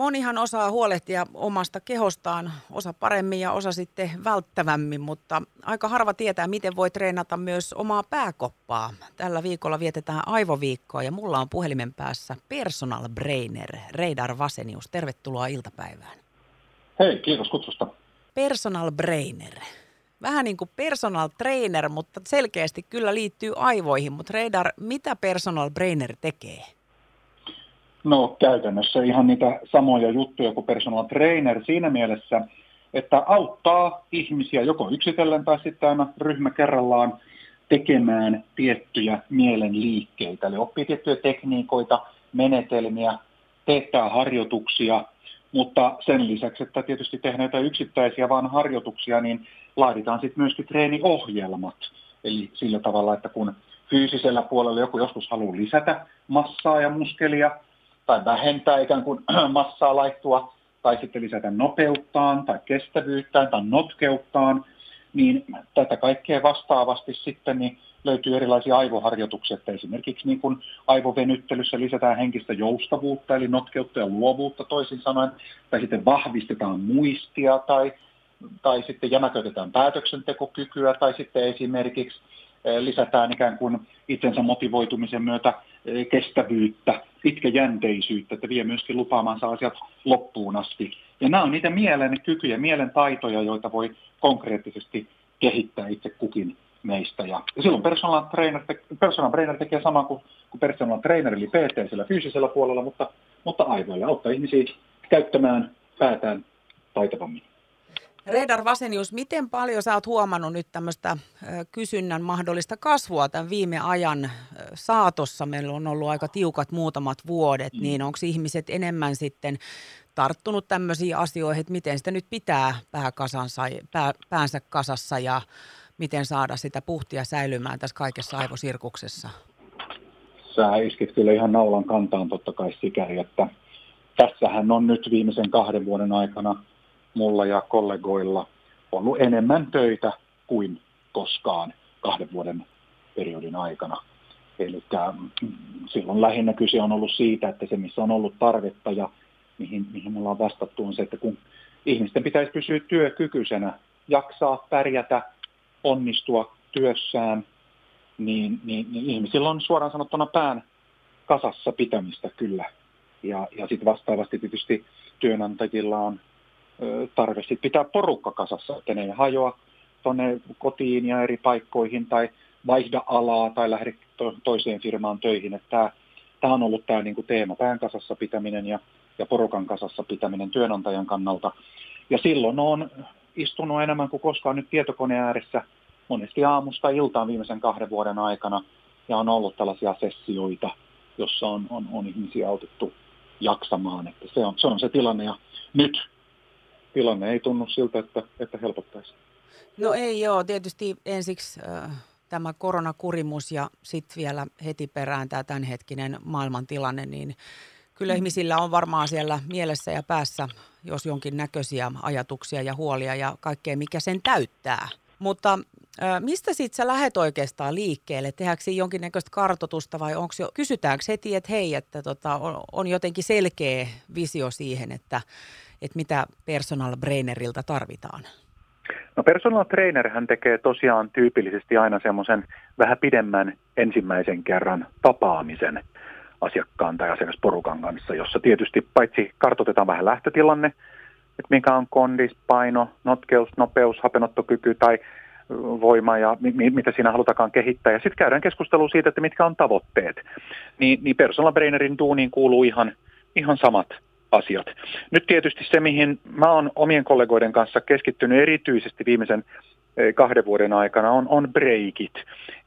Monihan osaa huolehtia omasta kehostaan, osa paremmin ja osa sitten välttävämmin, mutta aika harva tietää, miten voi treenata myös omaa pääkoppaa. Tällä viikolla vietetään aivoviikkoa ja mulla on puhelimen päässä personal brainer, Reidar Vasenius. Tervetuloa iltapäivään. Hei, kiitos kutsusta. Personal brainer. Vähän niin kuin personal trainer, mutta selkeästi kyllä liittyy aivoihin. Mutta Reidar, mitä personal brainer tekee? No käytännössä ihan niitä samoja juttuja kuin personal trainer siinä mielessä, että auttaa ihmisiä joko yksitellen tai sitten aina ryhmä kerrallaan tekemään tiettyjä mielen liikkeitä. Eli oppii tiettyjä tekniikoita, menetelmiä, teettää harjoituksia, mutta sen lisäksi, että tietysti tehdään näitä yksittäisiä vaan harjoituksia, niin laaditaan sitten myöskin treeniohjelmat. Eli sillä tavalla, että kun fyysisellä puolella joku joskus haluaa lisätä massaa ja muskelia, tai vähentää ikään kuin massaa laittua, tai sitten lisätä nopeuttaan tai kestävyyttään tai notkeuttaan, niin tätä kaikkea vastaavasti sitten niin löytyy erilaisia aivoharjoituksia, että esimerkiksi niin kuin aivovenyttelyssä lisätään henkistä joustavuutta, eli notkeutta ja luovuutta toisin sanoen, tai sitten vahvistetaan muistia, tai, tai sitten jämäköitetään päätöksentekokykyä, tai sitten esimerkiksi lisätään ikään kuin itsensä motivoitumisen myötä kestävyyttä, pitkäjänteisyyttä, että vie myöskin lupaamansa asiat loppuun asti. Ja nämä on niitä mielen kykyjä, mielen taitoja, joita voi konkreettisesti kehittää itse kukin meistä. Ja, silloin personal trainer, personal trainer tekee sama kuin, kuin personal trainer, eli PT sillä fyysisellä puolella, mutta, mutta aivoilla auttaa ihmisiä käyttämään päätään taitavammin. Reidar Vasenius, miten paljon sä oot huomannut nyt tämmöistä kysynnän mahdollista kasvua tämän viime ajan saatossa? Meillä on ollut aika tiukat muutamat vuodet, mm. niin onko ihmiset enemmän sitten tarttunut tämmöisiin asioihin, että miten sitä nyt pitää pääkasansa, pää, päänsä kasassa ja miten saada sitä puhtia säilymään tässä kaikessa aivosirkuksessa? Sä iskit kyllä ihan naulan kantaan totta kai sikäri, että tässähän on nyt viimeisen kahden vuoden aikana mulla ja kollegoilla ollut enemmän töitä kuin koskaan kahden vuoden periodin aikana. Eli mm, silloin lähinnä kyse on ollut siitä, että se missä on ollut tarvetta ja mihin, mihin mulla on vastattu on se, että kun ihmisten pitäisi pysyä työkykyisenä, jaksaa, pärjätä, onnistua työssään, niin, niin, niin ihmisillä on suoraan sanottuna pään kasassa pitämistä kyllä. Ja, ja sitten vastaavasti tietysti työnantajilla on tarve sit pitää porukka kasassa, että ne ei hajoa tuonne kotiin ja eri paikkoihin tai vaihda alaa tai lähde to, toiseen firmaan töihin. Tämä on ollut tämä niinku teema, pään kasassa pitäminen ja, ja porukan kasassa pitäminen työnantajan kannalta. Ja silloin on istunut enemmän kuin koskaan nyt tietokoneen ääressä monesti aamusta iltaan viimeisen kahden vuoden aikana ja on ollut tällaisia sessioita, jossa on, on, on ihmisiä autettu jaksamaan. Että se, on, se on se tilanne ja nyt tilanne ei tunnu siltä, että, että helpottaisi. No ei joo, tietysti ensiksi äh, tämä koronakurimus ja sitten vielä heti perään tämä tämänhetkinen maailmantilanne, niin kyllä mm. ihmisillä on varmaan siellä mielessä ja päässä, jos jonkin näköisiä ajatuksia ja huolia ja kaikkea, mikä sen täyttää. Mutta mistä sitten sä lähet oikeastaan liikkeelle? Tehdäänkö siinä jonkinnäköistä kartotusta vai onko jo, kysytäänkö heti, että hei, että tota, on, on jotenkin selkeä visio siihen, että, että mitä personal brainerilta tarvitaan? No personal trainer hän tekee tosiaan tyypillisesti aina semmoisen vähän pidemmän ensimmäisen kerran tapaamisen asiakkaan tai asiakasporukan kanssa, jossa tietysti paitsi kartoitetaan vähän lähtötilanne, että mikä on kondis, paino, notkeus, nopeus, hapenottokyky tai voima ja mi- mitä siinä halutakaan kehittää. Ja sitten käydään keskustelua siitä, että mitkä on tavoitteet. Niin, niin personal brainerin duuniin kuuluu ihan, ihan samat asiat. Nyt tietysti se, mihin mä oon omien kollegoiden kanssa keskittynyt erityisesti viimeisen kahden vuoden aikana on, on breikit.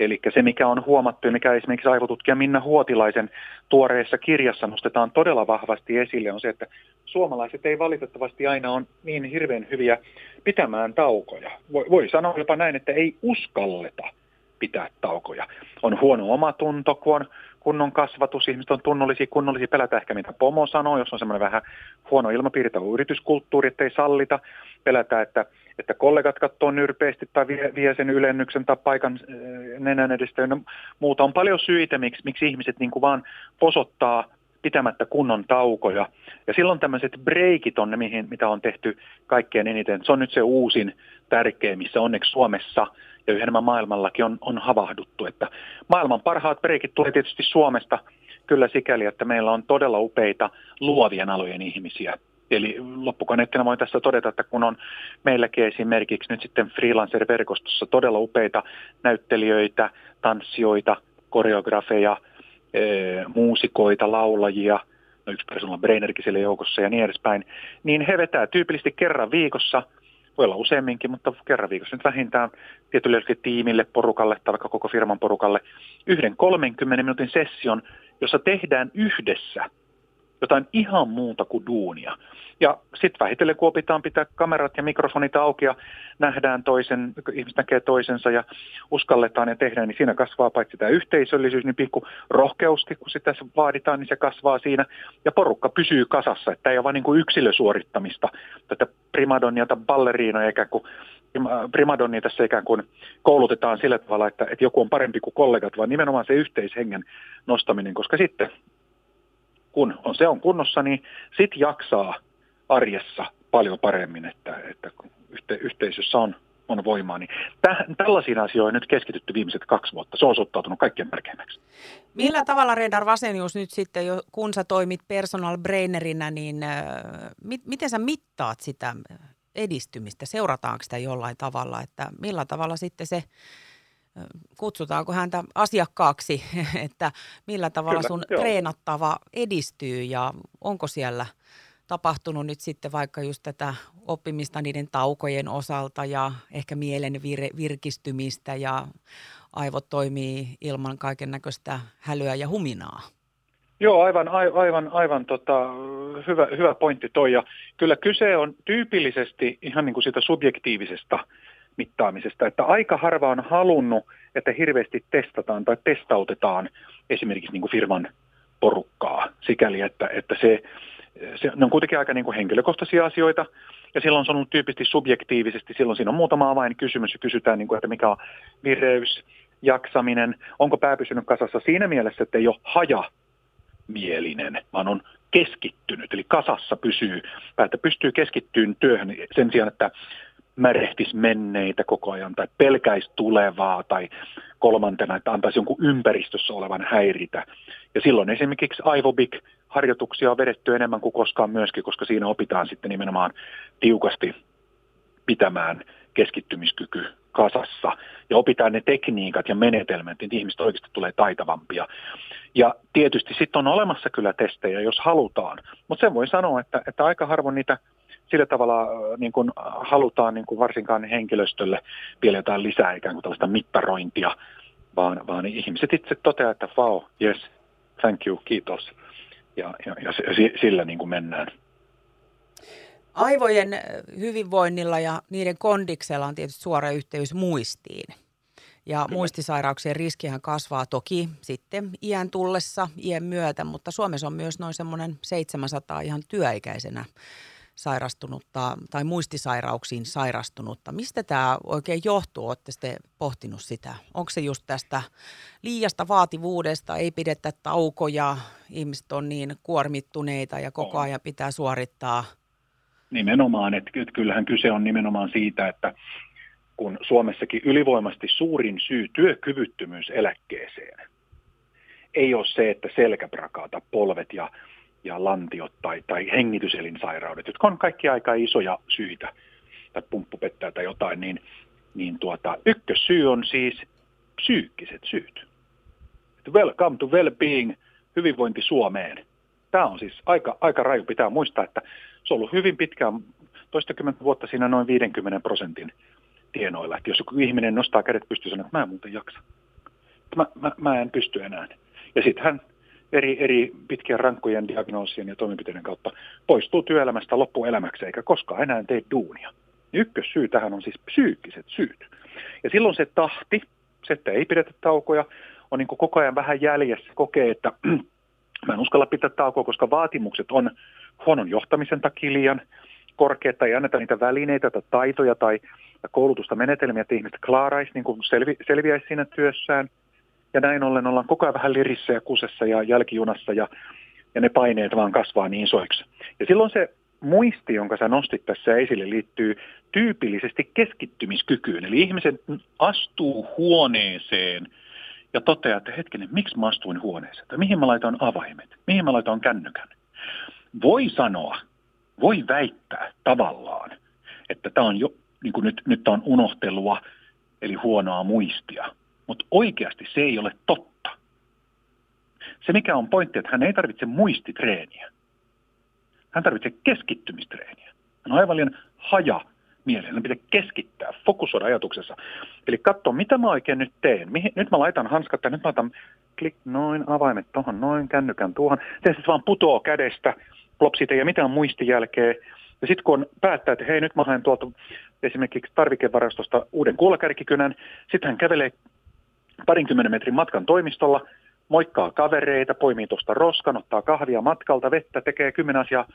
Eli se, mikä on huomattu ja mikä esimerkiksi aivotutkija Minna Huotilaisen tuoreessa kirjassa nostetaan todella vahvasti esille, on se, että suomalaiset ei valitettavasti aina ole niin hirveän hyviä pitämään taukoja. Voi, voi sanoa jopa näin, että ei uskalleta pitää taukoja. On huono omatunto, kun on kunnon kasvatus, ihmiset on tunnollisia, kunnollisia, pelätä ehkä mitä pomo sanoo, jos on semmoinen vähän huono ilmapiiri tai yrityskulttuuri, että ei sallita, pelätä, että, että kollegat katsoo nyrpeästi tai vie, vie sen ylennyksen tai paikan nenän edestä ja muuta. On paljon syitä, miksi, miksi ihmiset niin kuin vaan posottaa pitämättä kunnon taukoja. Ja silloin tämmöiset breikit on ne, mihin, mitä on tehty kaikkein eniten. Se on nyt se uusin tärkeä, missä onneksi Suomessa ja yhä enemmän maailmallakin on, on havahduttu. Että maailman parhaat breikit tulee tietysti Suomesta kyllä sikäli, että meillä on todella upeita luovien alojen ihmisiä. Eli loppukaneettina voin tässä todeta, että kun on meilläkin esimerkiksi nyt sitten freelancer-verkostossa todella upeita näyttelijöitä, tanssijoita, koreografeja, muusikoita, laulajia, no yksi persoonan Brainerkin siellä joukossa ja niin edespäin, niin he vetää tyypillisesti kerran viikossa, voi olla useamminkin, mutta kerran viikossa. Nyt vähintään tietylle tiimille, porukalle tai vaikka koko firman porukalle yhden 30 minuutin session, jossa tehdään yhdessä jotain ihan muuta kuin duunia. Ja sitten vähitellen, kun opitaan pitää kamerat ja mikrofonit auki ja nähdään toisen, ihmiset näkee toisensa ja uskalletaan ja tehdään, niin siinä kasvaa paitsi tämä yhteisöllisyys, niin pikku rohkeuskin, kun sitä vaaditaan, niin se kasvaa siinä. Ja porukka pysyy kasassa, että ei ole vain niin yksilösuorittamista, tätä primadonnia tai balleriinoja ikään kuin primadonnia tässä ikään kuin koulutetaan sillä tavalla, että, että joku on parempi kuin kollegat, vaan nimenomaan se yhteishengen nostaminen, koska sitten kun on, se on kunnossa, niin sit jaksaa arjessa paljon paremmin, että, että yhte, yhteisössä on, on voimaa. Niin täh, tällaisiin asioihin nyt keskitytty viimeiset kaksi vuotta. Se on osoittautunut kaikkein tärkeimmäksi. Millä tavalla Redar Vasenius nyt sitten, kun sä toimit personal brainerinä, niin äh, mit, miten sä mittaat sitä edistymistä? Seurataanko sitä jollain tavalla, että millä tavalla sitten se kutsutaanko häntä asiakkaaksi, että millä tavalla sun Kyllä, treenattava edistyy ja onko siellä tapahtunut nyt sitten vaikka just tätä oppimista niiden taukojen osalta ja ehkä mielen vir- virkistymistä ja aivot toimii ilman kaiken näköistä hälyä ja huminaa. Joo, aivan, aivan, aivan tota, hyvä, hyvä pointti toi. Ja kyllä kyse on tyypillisesti ihan niin kuin siitä subjektiivisesta mittaamisesta, että aika harva on halunnut, että hirveästi testataan tai testautetaan esimerkiksi niin kuin firman porukkaa sikäli, että, että se, se, ne on kuitenkin aika niin kuin henkilökohtaisia asioita, ja silloin se on tyypillisesti subjektiivisesti, silloin siinä on muutama avain kysymys, ja kysytään, niin kuin, että mikä on vireys, jaksaminen, onko pää pysynyt kasassa siinä mielessä, että ei ole hajamielinen, vaan on keskittynyt, eli kasassa pysyy, että pystyy keskittymään työhön sen sijaan, että märehtisi menneitä koko ajan tai pelkäisi tulevaa tai kolmantena, että antaisi jonkun ympäristössä olevan häiritä. Ja silloin esimerkiksi Aivobik harjoituksia on vedetty enemmän kuin koskaan myöskin, koska siinä opitaan sitten nimenomaan tiukasti pitämään keskittymiskyky kasassa ja opitaan ne tekniikat ja menetelmät, niin ihmiset oikeasti tulee taitavampia. Ja tietysti sitten on olemassa kyllä testejä, jos halutaan, mutta sen voi sanoa, että, että aika harvoin niitä sillä tavalla niin kuin halutaan niin kuin varsinkaan henkilöstölle vielä jotain lisää ikään kuin tällaista mittarointia, vaan, vaan ihmiset itse toteavat, että wow, yes, thank you, kiitos. Ja, ja, ja sillä niin kuin mennään. Aivojen hyvinvoinnilla ja niiden kondiksella on tietysti suora yhteys muistiin. Ja Kyllä. muistisairauksien riskihän kasvaa toki sitten iän tullessa, iän myötä, mutta Suomessa on myös noin semmoinen 700 ihan työikäisenä sairastunutta tai muistisairauksiin sairastunutta. Mistä tämä oikein johtuu? Olette sitten pohtinut sitä? Onko se just tästä liiasta vaativuudesta, ei pidetä taukoja, ihmiset on niin kuormittuneita ja koko ajan pitää suorittaa? Nimenomaan, että kyllähän kyse on nimenomaan siitä, että kun Suomessakin ylivoimasti suurin syy työkyvyttömyyseläkkeeseen ei ole se, että selkäprakaata polvet ja ja lantiot tai, tai hengityselinsairaudet, jotka on kaikki aika isoja syitä, tai pumppupettää tai jotain, niin, niin tuota, ykkössyy on siis psyykkiset syyt. Welcome to well-being, hyvinvointi Suomeen. Tämä on siis aika, aika raju. Pitää muistaa, että se on ollut hyvin pitkään, toistakymmentä vuotta siinä noin 50 prosentin tienoilla. Että jos joku ihminen nostaa kädet pystyy sanoa, että mä en muuten jaksa. Mä, mä, mä en pysty enää. Ja sitten hän eri, eri pitkien rankkojen diagnoosien ja toimenpiteiden kautta poistuu työelämästä loppuelämäksi eikä koskaan enää tee duunia. Ykkössyy tähän on siis psyykkiset syyt. Ja silloin se tahti, se, että ei pidetä taukoja, on niin koko ajan vähän jäljessä, kokee, että mä en uskalla pitää taukoa, koska vaatimukset on huonon johtamisen takia liian korkeat, tai ei anneta niitä välineitä tai taitoja tai koulutusta menetelmiä, että ihmiset klaaraisi, niin selvi, selviäisi siinä työssään – ja näin ollen ollaan koko ajan vähän lirissä ja kusessa ja jälkijunassa ja ja ne paineet vaan kasvaa niin isoiksi. Ja silloin se muisti, jonka sä nostit tässä esille, liittyy tyypillisesti keskittymiskykyyn. Eli ihmiset astuu huoneeseen ja toteaa, että hetkinen, miksi mä astuin huoneeseen? Tai mihin mä laitoin avaimet? Mihin mä laitoin kännykän? Voi sanoa, voi väittää tavallaan, että tämä on jo, niin kuin nyt, nyt on unohtelua, eli huonoa muistia. Mutta oikeasti se ei ole totta. Se mikä on pointti, että hän ei tarvitse muistitreeniä. Hän tarvitsee keskittymistreeniä. Hän on aivan liian haja mieleen. Hän pitää keskittää, fokusoida ajatuksessa. Eli katso, mitä mä oikein nyt teen. Mihin, nyt mä laitan hanskat ja nyt mä laitan klik, noin, avaimet tuohon, noin, kännykän tuohon. Se siis vaan putoo kädestä, plopsit ei mitään muistijälkeä. Ja sitten kun päättää, että hei nyt mä haen tuolta esimerkiksi tarvikevarastosta uuden kuulakärkikynän, sitten hän kävelee parinkymmenen metrin matkan toimistolla, moikkaa kavereita, poimii tuosta roskan, ottaa kahvia matkalta, vettä, tekee kymmenen asiaa.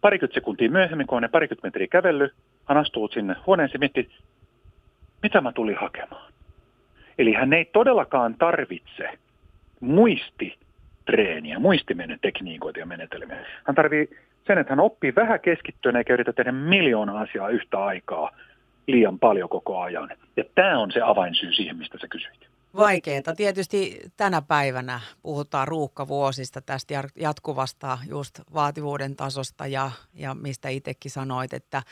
Parikymmentä sekuntia myöhemmin, kun on ne parikymmentä metriä kävellyt, hän astuu sinne huoneeseen ja mitä mä tulin hakemaan. Eli hän ei todellakaan tarvitse muistitreeniä, muistimenen tekniikoita ja menetelmiä. Hän tarvii sen, että hän oppii vähän keskittyneen eikä yritä tehdä miljoona asiaa yhtä aikaa liian paljon koko ajan. Ja tämä on se avainsyy siihen, mistä sä kysyit. Vaikeeta. Tietysti tänä päivänä puhutaan ruuhkavuosista, tästä jatkuvasta just vaativuuden tasosta ja, ja mistä itsekin sanoit, että,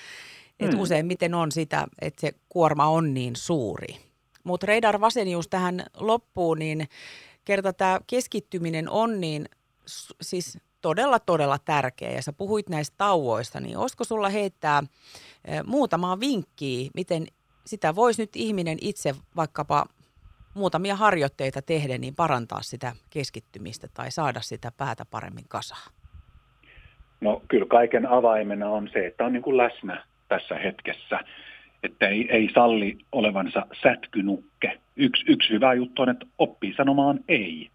että hmm. useimmiten on sitä, että se kuorma on niin suuri. Mutta Reidar Vasenius tähän loppuun, niin kerta tämä keskittyminen on niin siis todella, todella tärkeä. Ja sä puhuit näistä tauoista, niin olisiko sulla heittää muutamaa vinkkiä, miten sitä voisi nyt ihminen itse vaikkapa muutamia harjoitteita tehdä, niin parantaa sitä keskittymistä tai saada sitä päätä paremmin kasaan? No kyllä kaiken avaimena on se, että on niin kuin läsnä tässä hetkessä, että ei, ei salli olevansa sätkynukke. Yksi, yksi hyvä juttu on, että oppii sanomaan ei.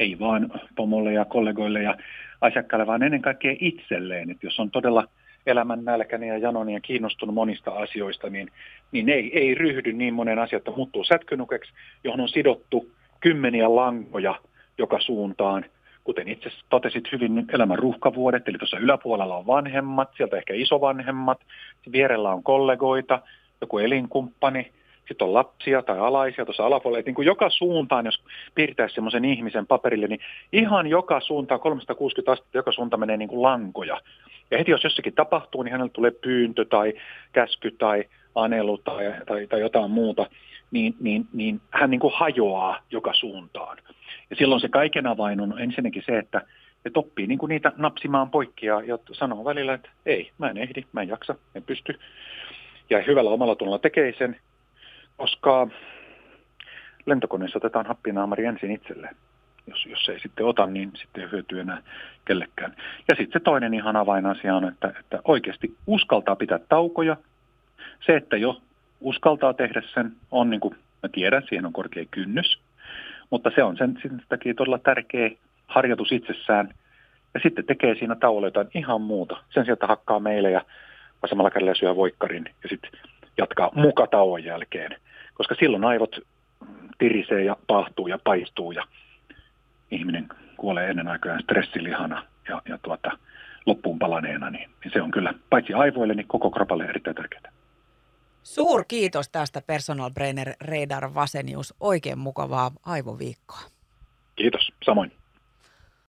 Ei vaan pomolle ja kollegoille ja asiakkaille, vaan ennen kaikkea itselleen. Että jos on todella elämän nälkäni ja janoni ja kiinnostunut monista asioista, niin, niin ei, ei ryhdy niin monen asian, että muuttuu sätkynukeksi, johon on sidottu kymmeniä lankoja joka suuntaan. Kuten itse totesit hyvin, elämän ruuhkavuodet, eli tuossa yläpuolella on vanhemmat, sieltä ehkä isovanhemmat, vierellä on kollegoita, joku elinkumppani, sitten on lapsia tai alaisia tuossa alapuolella. niin kuin joka suuntaan, jos piirtäisi semmoisen ihmisen paperille, niin ihan joka suuntaan, 360 astetta, joka suunta menee niin kuin lankoja. Ja heti jos jossakin tapahtuu, niin hänelle tulee pyyntö tai käsky tai anelu tai, tai, tai jotain muuta, niin, niin, niin hän niin kuin hajoaa joka suuntaan. Ja silloin se kaiken avain on ensinnäkin se, että, että oppii niin kuin niitä napsimaan poikki ja sanoo välillä, että ei, mä en ehdi, mä en jaksa, en pysty. Ja hyvällä omalla tunnolla tekee sen, koska lentokoneessa otetaan happinaamari ensin itselleen jos, jos ei sitten ota, niin sitten ei hyöty enää kellekään. Ja sitten se toinen ihan avainasia on, että, että oikeasti uskaltaa pitää taukoja. Se, että jo uskaltaa tehdä sen, on niin kuin mä tiedän, siihen on korkea kynnys, mutta se on sen, sen takia todella tärkeä harjoitus itsessään. Ja sitten tekee siinä tauolla jotain ihan muuta. Sen sieltä hakkaa meille ja vasemmalla kädellä syö voikkarin ja sitten jatkaa muka tauon jälkeen. Koska silloin aivot tirisee ja pahtuu ja paistuu ja ihminen kuolee ennen aikaa stressilihana ja, ja tuota, loppuun palaneena, niin, niin se on kyllä paitsi aivoille, niin koko kropalle erittäin tärkeää. Suur kiitos tästä personal brainer Radar Vasenius. Oikein mukavaa aivoviikkoa. Kiitos, samoin.